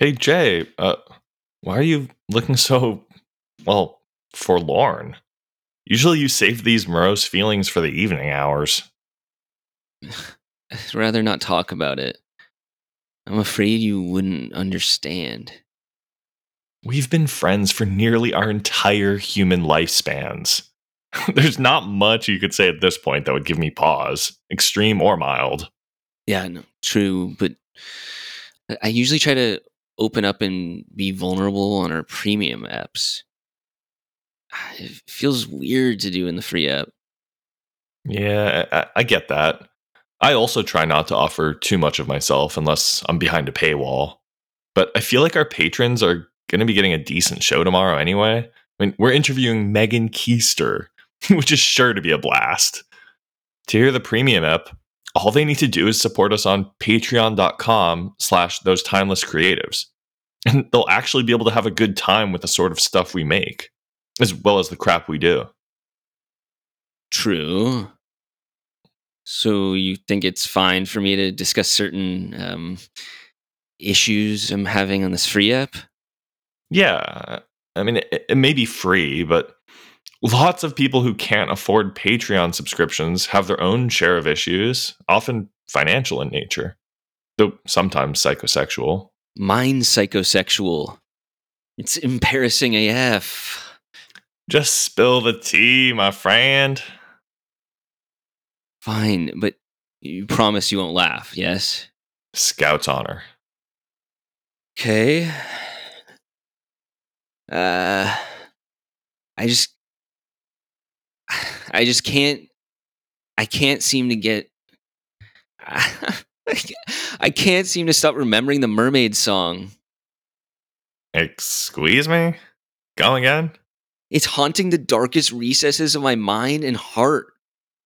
Hey Jay, uh, why are you looking so, well, forlorn? Usually you save these morose feelings for the evening hours. I'd rather not talk about it. I'm afraid you wouldn't understand. We've been friends for nearly our entire human lifespans. There's not much you could say at this point that would give me pause, extreme or mild. Yeah, no, true, but I- I usually try to open up and be vulnerable on our premium apps. It feels weird to do in the free app. Yeah, I, I get that. I also try not to offer too much of myself unless I'm behind a paywall. But I feel like our patrons are going to be getting a decent show tomorrow anyway. I mean, we're interviewing Megan Keister, which is sure to be a blast. To hear the premium app, all they need to do is support us on patreon.com slash those timeless creatives. And they'll actually be able to have a good time with the sort of stuff we make, as well as the crap we do. True. So you think it's fine for me to discuss certain um, issues I'm having on this free app? Yeah. I mean, it, it may be free, but lots of people who can't afford Patreon subscriptions have their own share of issues, often financial in nature, though sometimes psychosexual. Mine's psychosexual. It's embarrassing AF. Just spill the tea, my friend. Fine, but you promise you won't laugh, yes? Scout's honor. Okay. Uh I just I just can't I can't seem to get I can't seem to stop remembering the mermaid song. Excuse me? Go again? It's haunting the darkest recesses of my mind and heart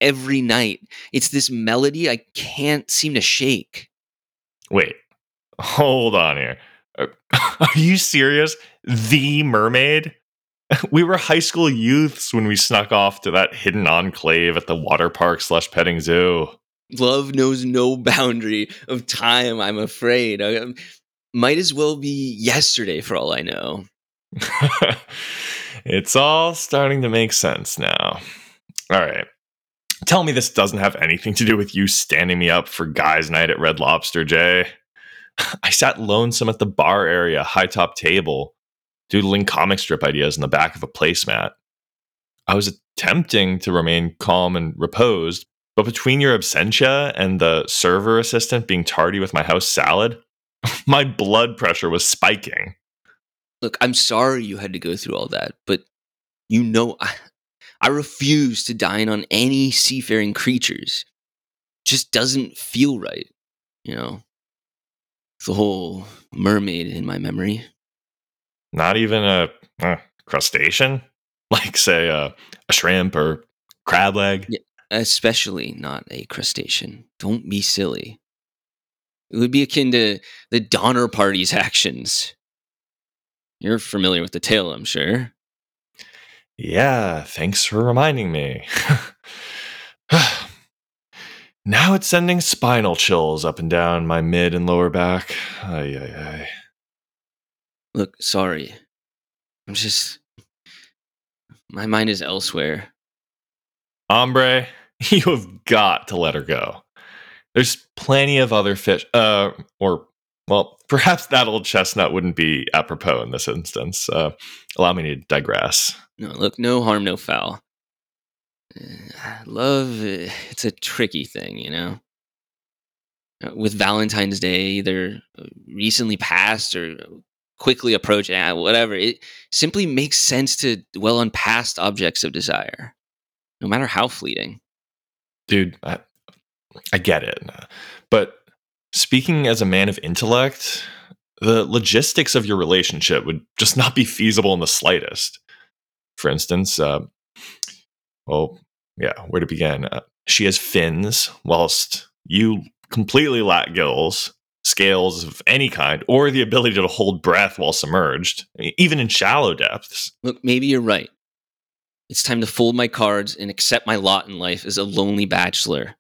every night. It's this melody I can't seem to shake. Wait, hold on here. Uh, are are you serious? The mermaid? We were high school youths when we snuck off to that hidden enclave at the water park slash petting zoo. Love knows no boundary of time, I'm afraid. I, um, might as well be yesterday for all I know. it's all starting to make sense now. All right. Tell me this doesn't have anything to do with you standing me up for guys' night at Red Lobster, Jay. I sat lonesome at the bar area, high top table, doodling comic strip ideas in the back of a placemat. I was attempting to remain calm and reposed, but between your absentia and the server assistant being tardy with my house salad, my blood pressure was spiking. Look, I'm sorry you had to go through all that, but you know I, I refuse to dine on any seafaring creatures. Just doesn't feel right, you know. The whole mermaid in my memory. Not even a uh, crustacean, like say uh, a shrimp or crab leg. Yeah. Especially not a crustacean. Don't be silly. It would be akin to the Donner Party's actions. You're familiar with the tale, I'm sure. Yeah, thanks for reminding me. now it's sending spinal chills up and down my mid and lower back. Ay, ay, ay. Look, sorry. I'm just. My mind is elsewhere. Hombre, you have got to let her go. There's plenty of other fish, uh, or, well, perhaps that old chestnut wouldn't be apropos in this instance. Uh, allow me to digress. No, look, no harm, no foul. Uh, love, uh, it's a tricky thing, you know? Uh, With Valentine's Day, either uh, recently passed or quickly approaching, uh, whatever, it simply makes sense to dwell on past objects of desire, no matter how fleeting. Dude, I, I get it. But speaking as a man of intellect, the logistics of your relationship would just not be feasible in the slightest. For instance, uh, well, yeah, where to begin? Uh, she has fins, whilst you completely lack gills, scales of any kind, or the ability to hold breath while submerged, even in shallow depths. Look, maybe you're right. It's time to fold my cards and accept my lot in life as a lonely bachelor.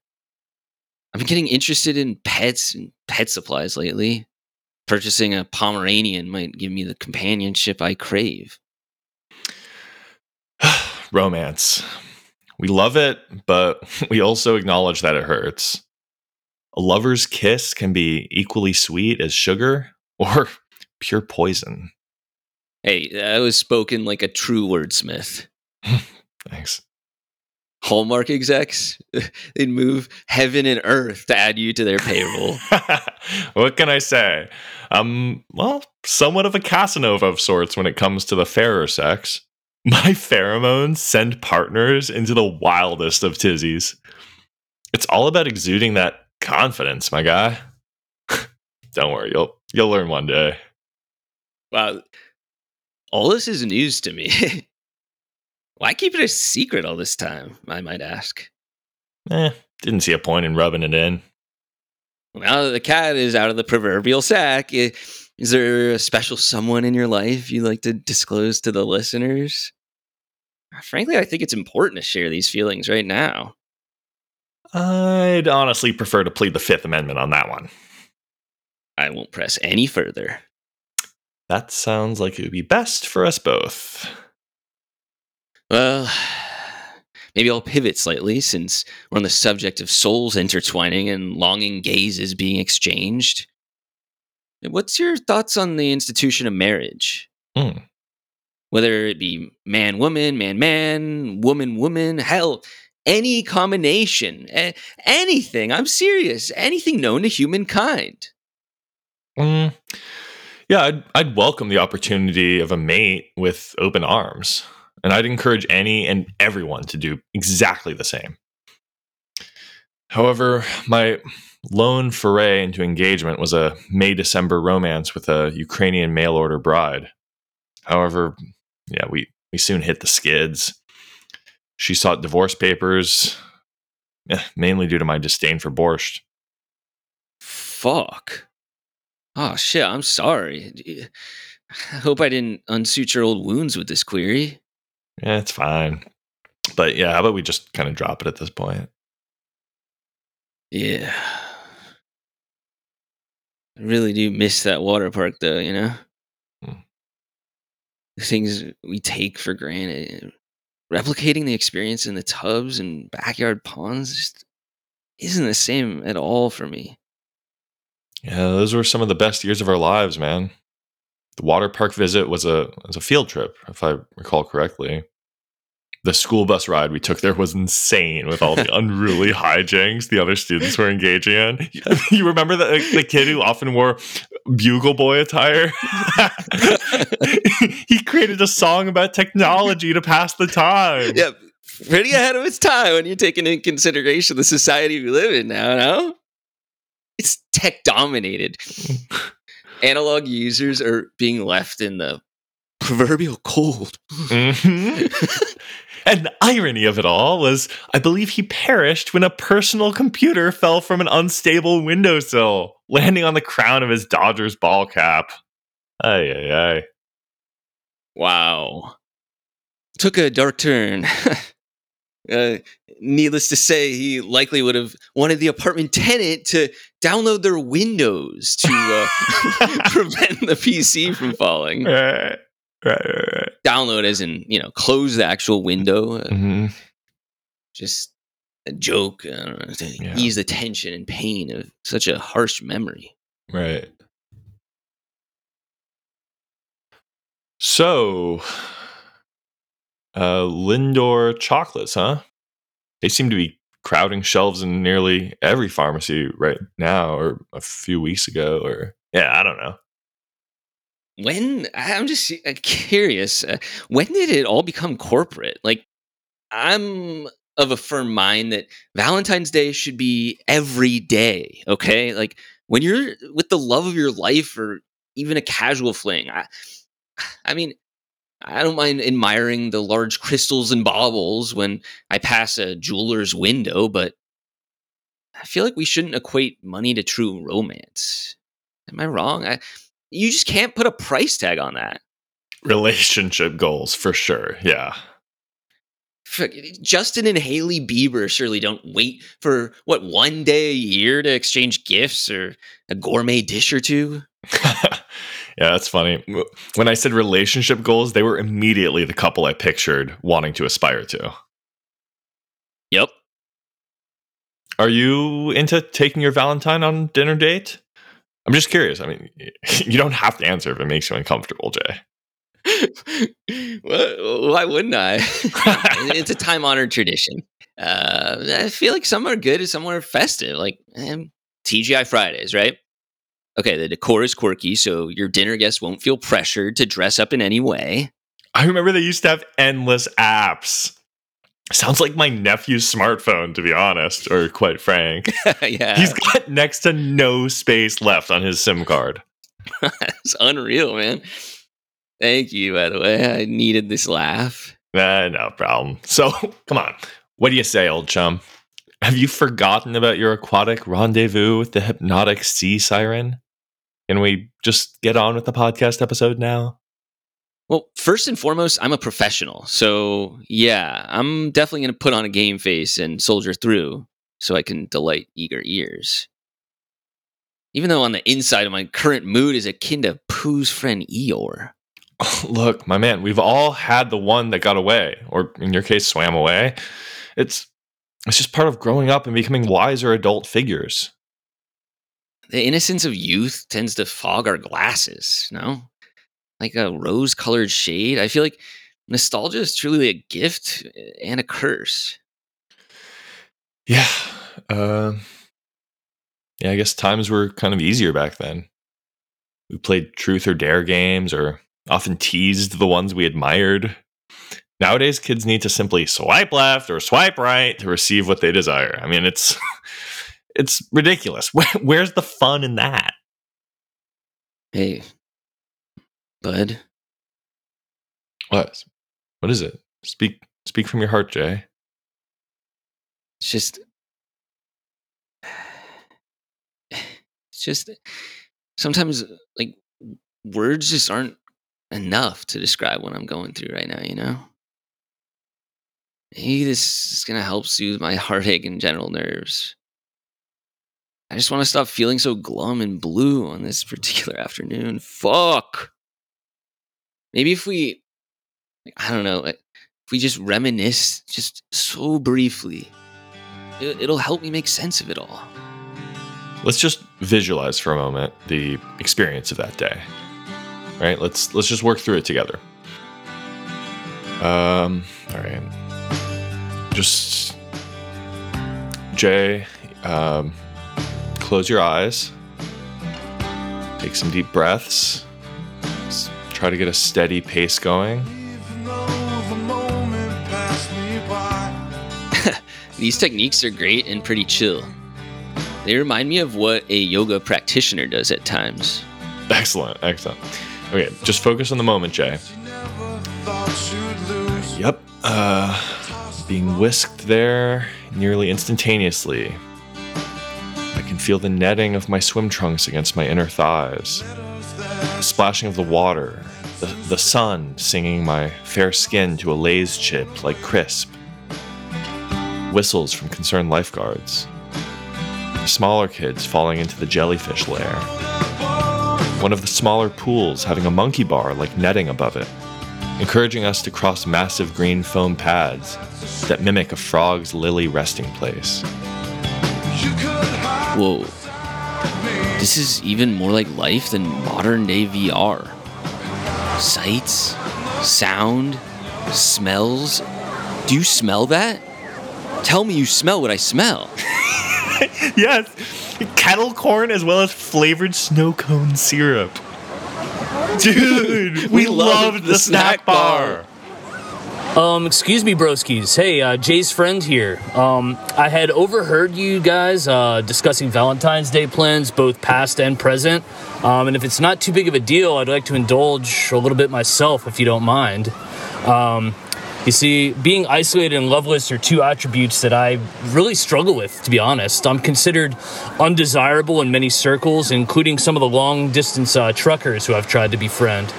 I've been getting interested in pets and pet supplies lately. purchasing a Pomeranian might give me the companionship I crave. Romance. We love it, but we also acknowledge that it hurts. A lover's kiss can be equally sweet as sugar or pure poison. Hey, that was spoken like a true wordsmith. Thanks. Hallmark execs, they'd move heaven and earth to add you to their payroll. what can I say? Um, well, somewhat of a Casanova of sorts when it comes to the fairer sex. My pheromones send partners into the wildest of tizzies. It's all about exuding that confidence, my guy. Don't worry, you'll you'll learn one day. Wow. All this is news to me. Why keep it a secret all this time, I might ask? Eh, didn't see a point in rubbing it in. Now that the cat is out of the proverbial sack, is there a special someone in your life you'd like to disclose to the listeners? Frankly, I think it's important to share these feelings right now. I'd honestly prefer to plead the Fifth Amendment on that one. I won't press any further. That sounds like it would be best for us both. Well, maybe I'll pivot slightly since we're on the subject of souls intertwining and longing gazes being exchanged. What's your thoughts on the institution of marriage? Mm. Whether it be man woman, man man, woman woman, hell, any combination, anything. I'm serious. Anything known to humankind. Mm, yeah, I'd, I'd welcome the opportunity of a mate with open arms. And I'd encourage any and everyone to do exactly the same. However, my lone foray into engagement was a May December romance with a Ukrainian mail order bride. However, yeah, we, we soon hit the skids. She sought divorce papers, eh, mainly due to my disdain for borscht. Fuck. Oh shit, I'm sorry. I hope I didn't unsuit your old wounds with this query. Yeah, it's fine. But yeah, how about we just kind of drop it at this point? Yeah. I really do miss that water park though, you know? Hmm. The things we take for granted replicating the experience in the tubs and backyard ponds just isn't the same at all for me. Yeah, those were some of the best years of our lives, man. The water park visit was a was a field trip, if I recall correctly the school bus ride we took there was insane with all the unruly hijinks the other students were engaging in. You remember the, the kid who often wore Bugle Boy attire? he created a song about technology to pass the time. Yeah, pretty ahead of its time when you're taking into consideration the society we live in now, no? It's tech dominated. Analog users are being left in the proverbial cold. Mm-hmm. And the irony of it all was, I believe he perished when a personal computer fell from an unstable windowsill, landing on the crown of his Dodgers ball cap. Ay, ay, ay. Wow. Took a dark turn. uh, needless to say, he likely would have wanted the apartment tenant to download their Windows to uh, prevent the PC from falling. Right. Right, right, right. Download as in, you know, close the actual window. Uh, mm-hmm. Just a joke know, to yeah. ease the tension and pain of such a harsh memory. Right. So, uh, Lindor chocolates, huh? They seem to be crowding shelves in nearly every pharmacy right now, or a few weeks ago, or yeah, I don't know when I'm just uh, curious, uh, when did it all become corporate? Like, I'm of a firm mind that Valentine's Day should be every day. Okay, like when you're with the love of your life, or even a casual fling. I, I mean, I don't mind admiring the large crystals and baubles when I pass a jeweler's window, but I feel like we shouldn't equate money to true romance. Am I wrong? I, you just can't put a price tag on that. Relationship goals for sure. Yeah. Justin and Hailey Bieber surely don't wait for what one day a year to exchange gifts or a gourmet dish or two. yeah, that's funny. When I said relationship goals, they were immediately the couple I pictured wanting to aspire to. Yep. Are you into taking your Valentine on dinner date? I'm just curious. I mean, you don't have to answer if it makes you uncomfortable, Jay. Why wouldn't I? it's a time honored tradition. Uh, I feel like some are good and some are festive, like um, TGI Fridays, right? Okay, the decor is quirky, so your dinner guests won't feel pressured to dress up in any way. I remember they used to have endless apps. Sounds like my nephew's smartphone, to be honest, or quite frank. yeah. He's got next to no space left on his SIM card. it's unreal, man. Thank you, by the way. I needed this laugh. Uh, no problem. So, come on. What do you say, old chum? Have you forgotten about your aquatic rendezvous with the hypnotic sea siren? Can we just get on with the podcast episode now? Well, first and foremost, I'm a professional. So, yeah, I'm definitely going to put on a game face and soldier through so I can delight eager ears. Even though on the inside of my current mood is akin to Pooh's friend Eeyore. Look, my man, we've all had the one that got away, or in your case, swam away. It's it's just part of growing up and becoming wiser adult figures. The innocence of youth tends to fog our glasses, no? Like a rose colored shade. I feel like nostalgia is truly a gift and a curse. Yeah. Uh, yeah, I guess times were kind of easier back then. We played truth or dare games or often teased the ones we admired. Nowadays, kids need to simply swipe left or swipe right to receive what they desire. I mean, it's it's ridiculous. Where's the fun in that? Hey, bud. What? What is it? Speak speak from your heart, Jay. It's just it's just sometimes like words just aren't enough to describe what I'm going through right now, you know? Maybe this is going to help soothe my heartache and general nerves. I just want to stop feeling so glum and blue on this particular afternoon. Fuck. Maybe if we, I don't know, if we just reminisce just so briefly, it, will help me make sense of it all. Let's just visualize for a moment the experience of that day right? Let's let's just work through it together. Um, all right. Just Jay, um, close your eyes. Take some deep breaths. Try to get a steady pace going. These techniques are great and pretty chill. They remind me of what a yoga practitioner does at times. Excellent, excellent. Okay, just focus on the moment, Jay. Yep. Uh, being whisked there nearly instantaneously. I can feel the netting of my swim trunks against my inner thighs, splashing of the water, the, the sun singing my fair skin to a Lay's chip like crisp, whistles from concerned lifeguards, smaller kids falling into the jellyfish lair one of the smaller pools having a monkey bar like netting above it, encouraging us to cross massive green foam pads that mimic a frog's lily resting place. Whoa. This is even more like life than modern day VR. Sights, sound, smells. Do you smell that? Tell me you smell what I smell. yes kettle corn as well as flavored snow cone syrup. Dude, we, we loved, loved the, the snack, snack bar. bar. Um, excuse me, broskies. Hey, uh, Jay's friend here. Um, I had overheard you guys uh, discussing Valentine's Day plans, both past and present. Um, and if it's not too big of a deal, I'd like to indulge a little bit myself, if you don't mind. Um, you see, being isolated and loveless are two attributes that I really struggle with, to be honest. I'm considered undesirable in many circles, including some of the long distance uh, truckers who I've tried to befriend.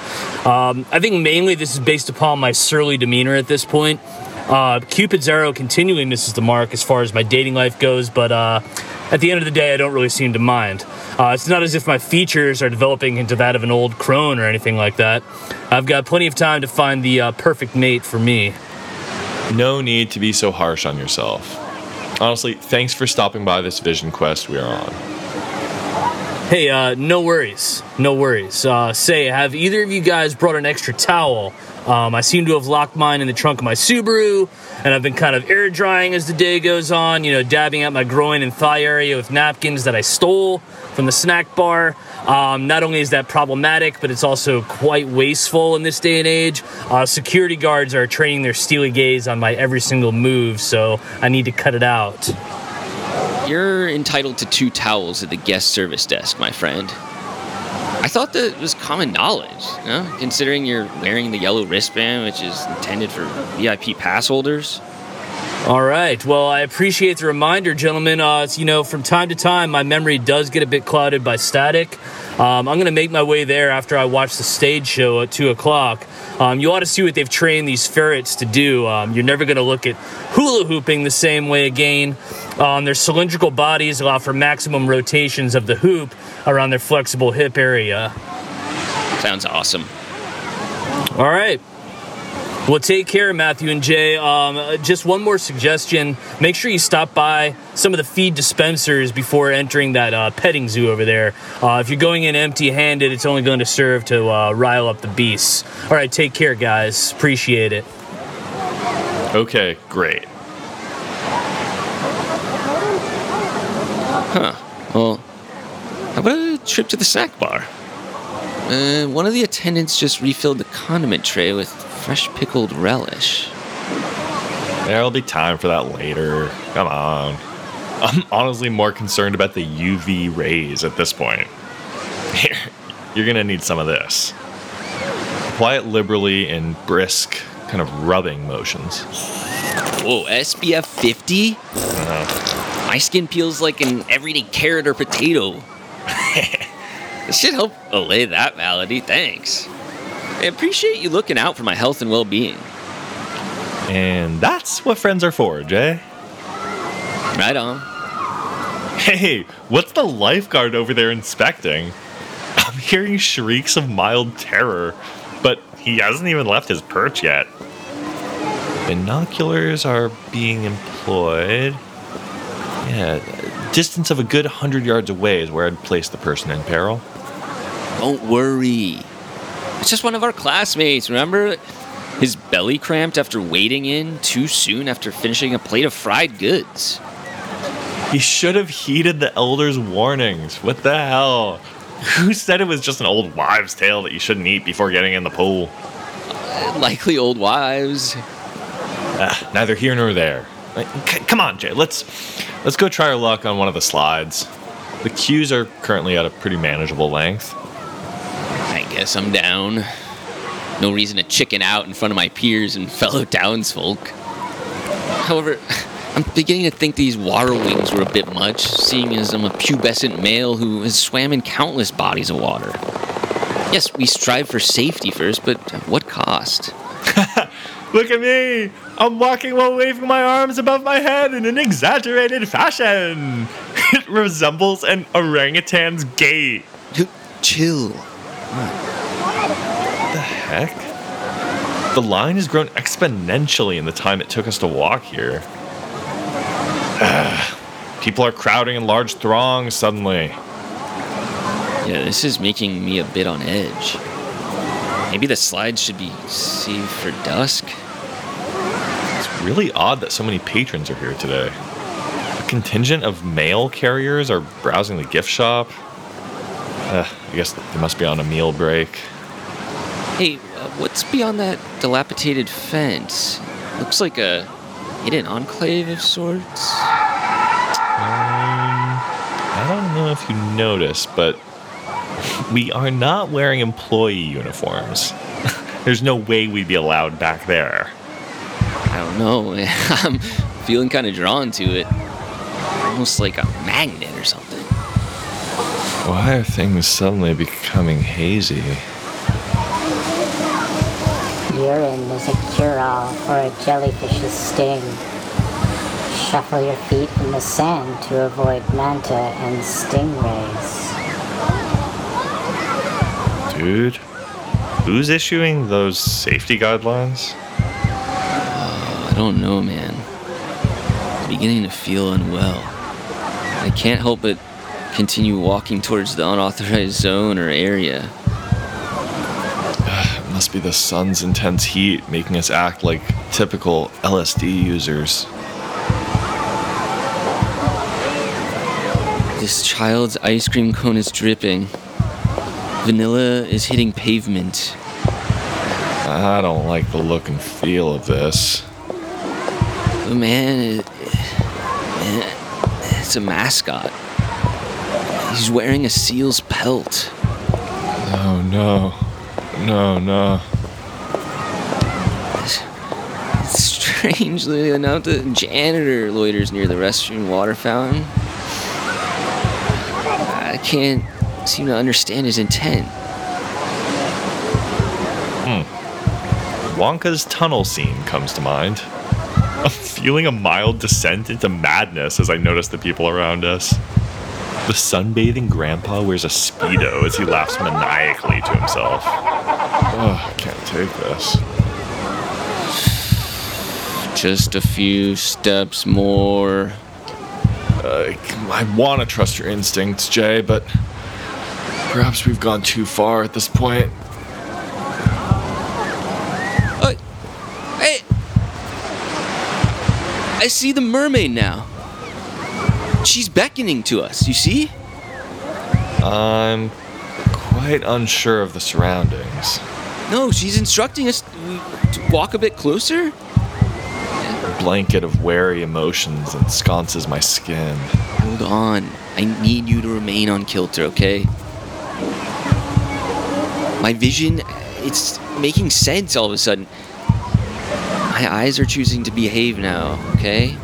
Um, I think mainly this is based upon my surly demeanor at this point. Uh, Cupid's arrow continually misses the mark as far as my dating life goes, but uh, at the end of the day, I don't really seem to mind. Uh, it's not as if my features are developing into that of an old crone or anything like that. I've got plenty of time to find the uh, perfect mate for me. No need to be so harsh on yourself. Honestly, thanks for stopping by this vision quest we are on. Hey, uh, no worries. No worries. Uh, say, have either of you guys brought an extra towel? Um, I seem to have locked mine in the trunk of my Subaru, and I've been kind of air drying as the day goes on, you know, dabbing at my groin and thigh area with napkins that I stole from the snack bar. Um, not only is that problematic, but it's also quite wasteful in this day and age. Uh, security guards are training their steely gaze on my every single move, so I need to cut it out. You're entitled to two towels at the guest service desk, my friend. I thought that was common knowledge, you know, considering you're wearing the yellow wristband, which is intended for VIP pass holders. All right. Well, I appreciate the reminder, gentlemen. Uh, you know, from time to time, my memory does get a bit clouded by static. Um, I'm going to make my way there after I watch the stage show at 2 o'clock. Um, you ought to see what they've trained these ferrets to do. Um, you're never going to look at hula hooping the same way again. Um, their cylindrical bodies allow for maximum rotations of the hoop around their flexible hip area. Sounds awesome. All right. Well, take care, Matthew and Jay. Um, uh, just one more suggestion. Make sure you stop by some of the feed dispensers before entering that uh, petting zoo over there. Uh, if you're going in empty handed, it's only going to serve to uh, rile up the beasts. All right, take care, guys. Appreciate it. Okay, great. Huh. Well, how about a trip to the snack bar? Uh, one of the attendants just refilled the condiment tray with fresh pickled relish. There'll be time for that later. Come on. I'm honestly more concerned about the UV rays at this point. Here, you're gonna need some of this. Apply it liberally in brisk, kind of rubbing motions. Whoa, SPF 50? Uh, My skin peels like an everyday carrot or potato. this should help allay that malady, thanks. I appreciate you looking out for my health and well being. and that's what friends are for, Jay. Right on. Hey, what's the lifeguard over there inspecting? I'm hearing shrieks of mild terror, but he hasn't even left his perch yet. Binoculars are being employed. Yeah, distance of a good 100 yards away is where I'd place the person in peril. Don't worry. It's just one of our classmates, remember? His belly cramped after wading in too soon after finishing a plate of fried goods. He should have heeded the elder's warnings. What the hell? Who said it was just an old wives' tale that you shouldn't eat before getting in the pool? Likely old wives. Ah, neither here nor there. C- come on, Jay. Let's let's go try our luck on one of the slides. The queues are currently at a pretty manageable length. Guess I'm down. No reason to chicken out in front of my peers and fellow townsfolk. However, I'm beginning to think these water wings were a bit much, seeing as I'm a pubescent male who has swam in countless bodies of water. Yes, we strive for safety first, but at what cost? Look at me! I'm walking while waving my arms above my head in an exaggerated fashion. It resembles an orangutan's gait. Chill. The heck? The line has grown exponentially in the time it took us to walk here. People are crowding in large throngs suddenly. Yeah, this is making me a bit on edge. Maybe the slides should be saved for dusk? It's really odd that so many patrons are here today. A contingent of mail carriers are browsing the gift shop. Uh, I guess they must be on a meal break. Hey, what's beyond that dilapidated fence? Looks like a hidden enclave of sorts. Um, I don't know if you noticed, but we are not wearing employee uniforms. There's no way we'd be allowed back there. I don't know. I'm feeling kind of drawn to it. Almost like a magnet or something. Why are things suddenly becoming hazy? Urine is a cure-all for a jellyfish's sting. Shuffle your feet in the sand to avoid manta and stingrays. Dude, who's issuing those safety guidelines? I don't know, man. I'm beginning to feel unwell. I can't help but continue walking towards the unauthorized zone or area. Must be the sun's intense heat making us act like typical LSD users. This child's ice cream cone is dripping. Vanilla is hitting pavement. I don't like the look and feel of this. Oh, man, it's a mascot. He's wearing a seal's pelt. Oh no. No, no. Strangely enough, the janitor loiters near the restroom water fountain. I can't seem to understand his intent. Hmm. Wonka's tunnel scene comes to mind. I'm feeling a mild descent into madness as I notice the people around us. The sunbathing grandpa wears a Speedo as he laughs maniacally to himself. Oh, I can't take this. Just a few steps more. Uh, I want to trust your instincts, Jay, but perhaps we've gone too far at this point. Oh, hey! I see the mermaid now. She's beckoning to us, you see? I'm quite unsure of the surroundings. No, she's instructing us to walk a bit closer. A blanket of wary emotions ensconces my skin. Hold on. I need you to remain on kilter, okay? My vision, it's making sense all of a sudden. My eyes are choosing to behave now, okay?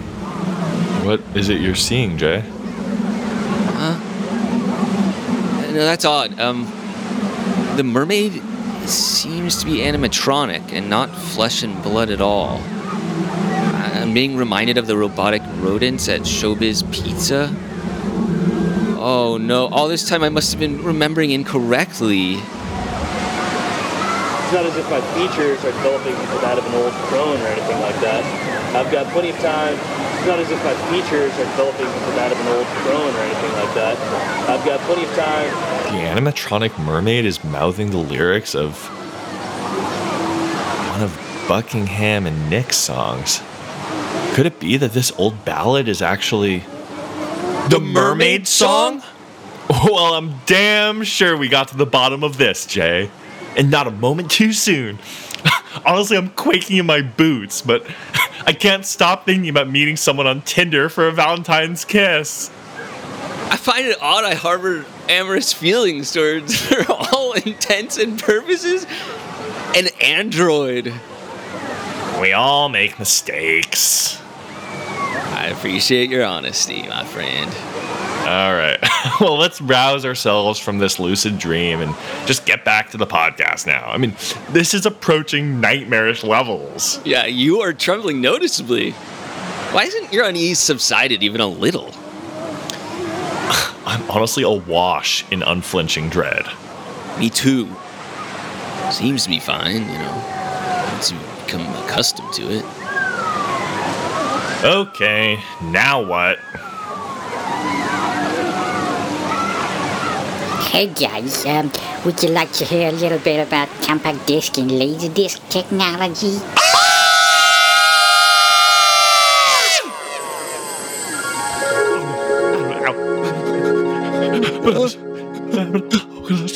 What is it you're seeing, Jay? Huh? No, that's odd. Um, the mermaid seems to be animatronic and not flesh and blood at all. I'm being reminded of the robotic rodents at Showbiz Pizza. Oh no, all this time I must have been remembering incorrectly. It's not as if my features are developing into that of an old crone or anything like that. I've got plenty of time. It's not as if my features are developing into that of an old crone or anything like that. I've got plenty of time. The animatronic mermaid is mouthing the lyrics of one of Buckingham and Nicks songs. Could it be that this old ballad is actually the mermaid song? Well, I'm damn sure we got to the bottom of this, Jay. And not a moment too soon. Honestly, I'm quaking in my boots, but I can't stop thinking about meeting someone on Tinder for a Valentine's kiss. I find it odd I harbor amorous feelings towards, for all intents and purposes, an android. We all make mistakes. I appreciate your honesty, my friend. All right. Well, let's rouse ourselves from this lucid dream and just get back to the podcast now. I mean, this is approaching nightmarish levels. Yeah, you are trembling noticeably. Why isn't your unease subsided even a little? I'm honestly awash in unflinching dread. Me too. Seems to be fine, you know. Once you become accustomed to it. Okay, now what? Hey guys, um, would you like to hear a little bit about compact disc and technology?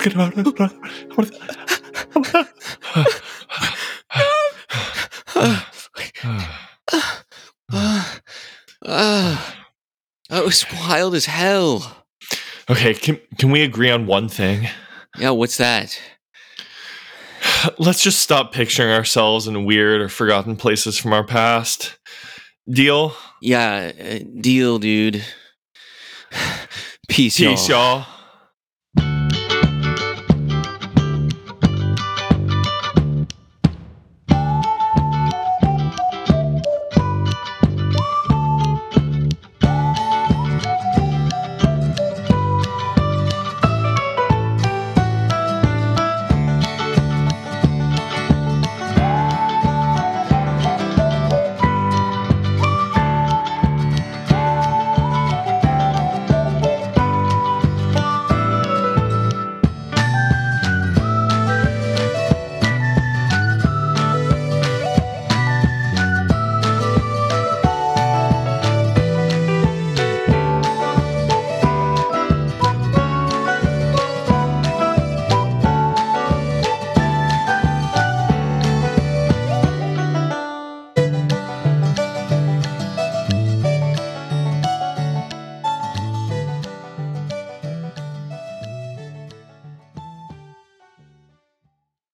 Get out Ah, that was wild as hell. Okay, can, can we agree on one thing? Yeah, what's that? Let's just stop picturing ourselves in weird or forgotten places from our past. Deal? Yeah, uh, deal, dude. Peace, Peace, y'all. y'all.